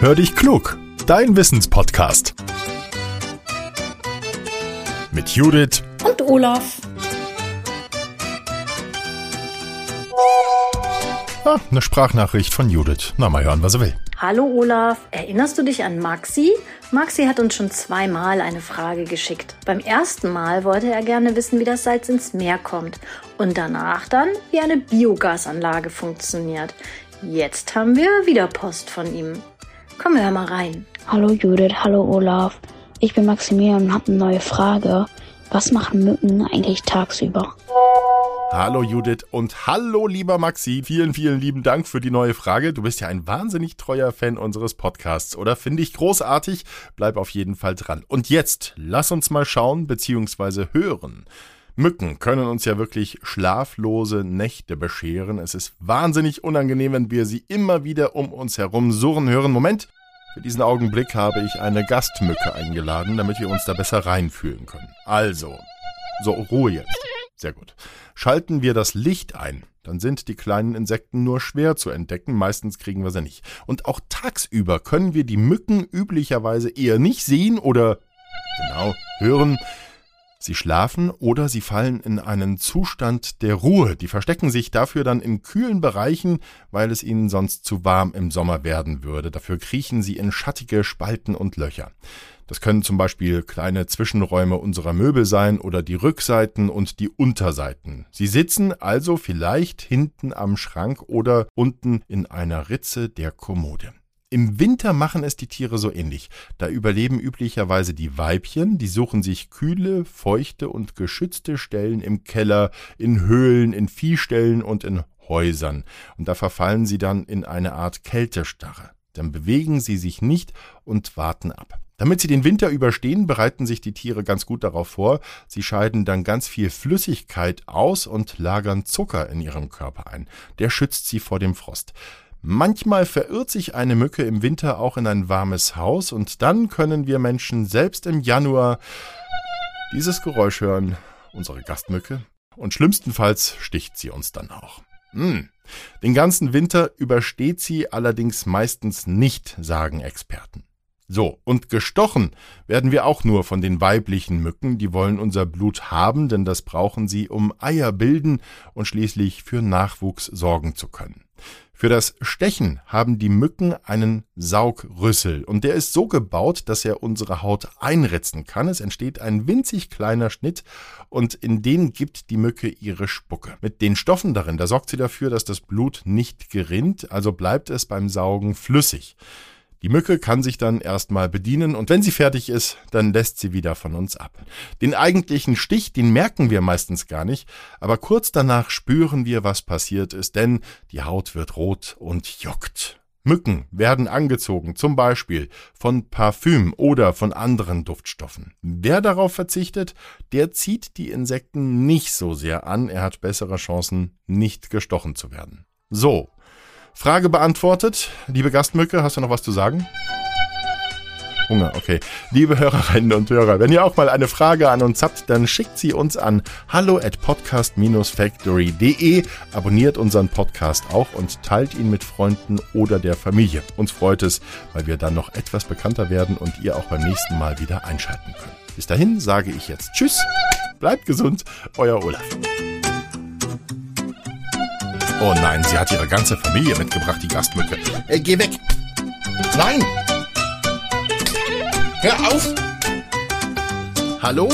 Hör dich klug, dein Wissenspodcast. Mit Judith und Olaf. Ah, eine Sprachnachricht von Judith. Na, mal hören, was er will. Hallo Olaf, erinnerst du dich an Maxi? Maxi hat uns schon zweimal eine Frage geschickt. Beim ersten Mal wollte er gerne wissen, wie das Salz ins Meer kommt und danach dann, wie eine Biogasanlage funktioniert. Jetzt haben wir wieder Post von ihm. Komm, hör mal rein. Hallo Judith, hallo Olaf. Ich bin Maximilian und habe eine neue Frage. Was machen Mücken eigentlich tagsüber? Hallo Judith und hallo lieber Maxi. Vielen, vielen lieben Dank für die neue Frage. Du bist ja ein wahnsinnig treuer Fan unseres Podcasts, oder? Finde ich großartig. Bleib auf jeden Fall dran. Und jetzt lass uns mal schauen bzw. hören. Mücken können uns ja wirklich schlaflose Nächte bescheren. Es ist wahnsinnig unangenehm, wenn wir sie immer wieder um uns herum surren hören. Moment, für diesen Augenblick habe ich eine Gastmücke eingeladen, damit wir uns da besser reinfühlen können. Also, so Ruhe jetzt. Sehr gut. Schalten wir das Licht ein, dann sind die kleinen Insekten nur schwer zu entdecken, meistens kriegen wir sie nicht. Und auch tagsüber können wir die Mücken üblicherweise eher nicht sehen oder genau hören, Sie schlafen oder sie fallen in einen Zustand der Ruhe. Die verstecken sich dafür dann in kühlen Bereichen, weil es ihnen sonst zu warm im Sommer werden würde. Dafür kriechen sie in schattige Spalten und Löcher. Das können zum Beispiel kleine Zwischenräume unserer Möbel sein oder die Rückseiten und die Unterseiten. Sie sitzen also vielleicht hinten am Schrank oder unten in einer Ritze der Kommode. Im Winter machen es die Tiere so ähnlich. Da überleben üblicherweise die Weibchen, die suchen sich kühle, feuchte und geschützte Stellen im Keller, in Höhlen, in Viehställen und in Häusern. Und da verfallen sie dann in eine Art Kältestarre. Dann bewegen sie sich nicht und warten ab. Damit sie den Winter überstehen, bereiten sich die Tiere ganz gut darauf vor. Sie scheiden dann ganz viel Flüssigkeit aus und lagern Zucker in ihrem Körper ein. Der schützt sie vor dem Frost. Manchmal verirrt sich eine Mücke im Winter auch in ein warmes Haus und dann können wir Menschen selbst im Januar dieses Geräusch hören, unsere Gastmücke, und schlimmstenfalls sticht sie uns dann auch. Hm. Den ganzen Winter übersteht sie allerdings meistens nicht, sagen Experten. So, und gestochen werden wir auch nur von den weiblichen Mücken, die wollen unser Blut haben, denn das brauchen sie, um Eier bilden und schließlich für Nachwuchs sorgen zu können. Für das Stechen haben die Mücken einen Saugrüssel und der ist so gebaut, dass er unsere Haut einritzen kann. Es entsteht ein winzig kleiner Schnitt und in den gibt die Mücke ihre Spucke. Mit den Stoffen darin, da sorgt sie dafür, dass das Blut nicht gerinnt, also bleibt es beim Saugen flüssig. Die Mücke kann sich dann erstmal bedienen und wenn sie fertig ist, dann lässt sie wieder von uns ab. Den eigentlichen Stich, den merken wir meistens gar nicht, aber kurz danach spüren wir, was passiert ist, denn die Haut wird rot und juckt. Mücken werden angezogen, zum Beispiel von Parfüm oder von anderen Duftstoffen. Wer darauf verzichtet, der zieht die Insekten nicht so sehr an, er hat bessere Chancen, nicht gestochen zu werden. So, Frage beantwortet. Liebe Gastmücke, hast du noch was zu sagen? Hunger, okay. Liebe Hörerinnen und Hörer, wenn ihr auch mal eine Frage an uns habt, dann schickt sie uns an hallo at podcast-factory.de, abonniert unseren Podcast auch und teilt ihn mit Freunden oder der Familie. Uns freut es, weil wir dann noch etwas bekannter werden und ihr auch beim nächsten Mal wieder einschalten könnt. Bis dahin sage ich jetzt Tschüss, bleibt gesund, euer Olaf. Oh nein, sie hat ihre ganze Familie mitgebracht, die Gastmücke. Äh, geh weg! Nein! Hör auf! Hallo?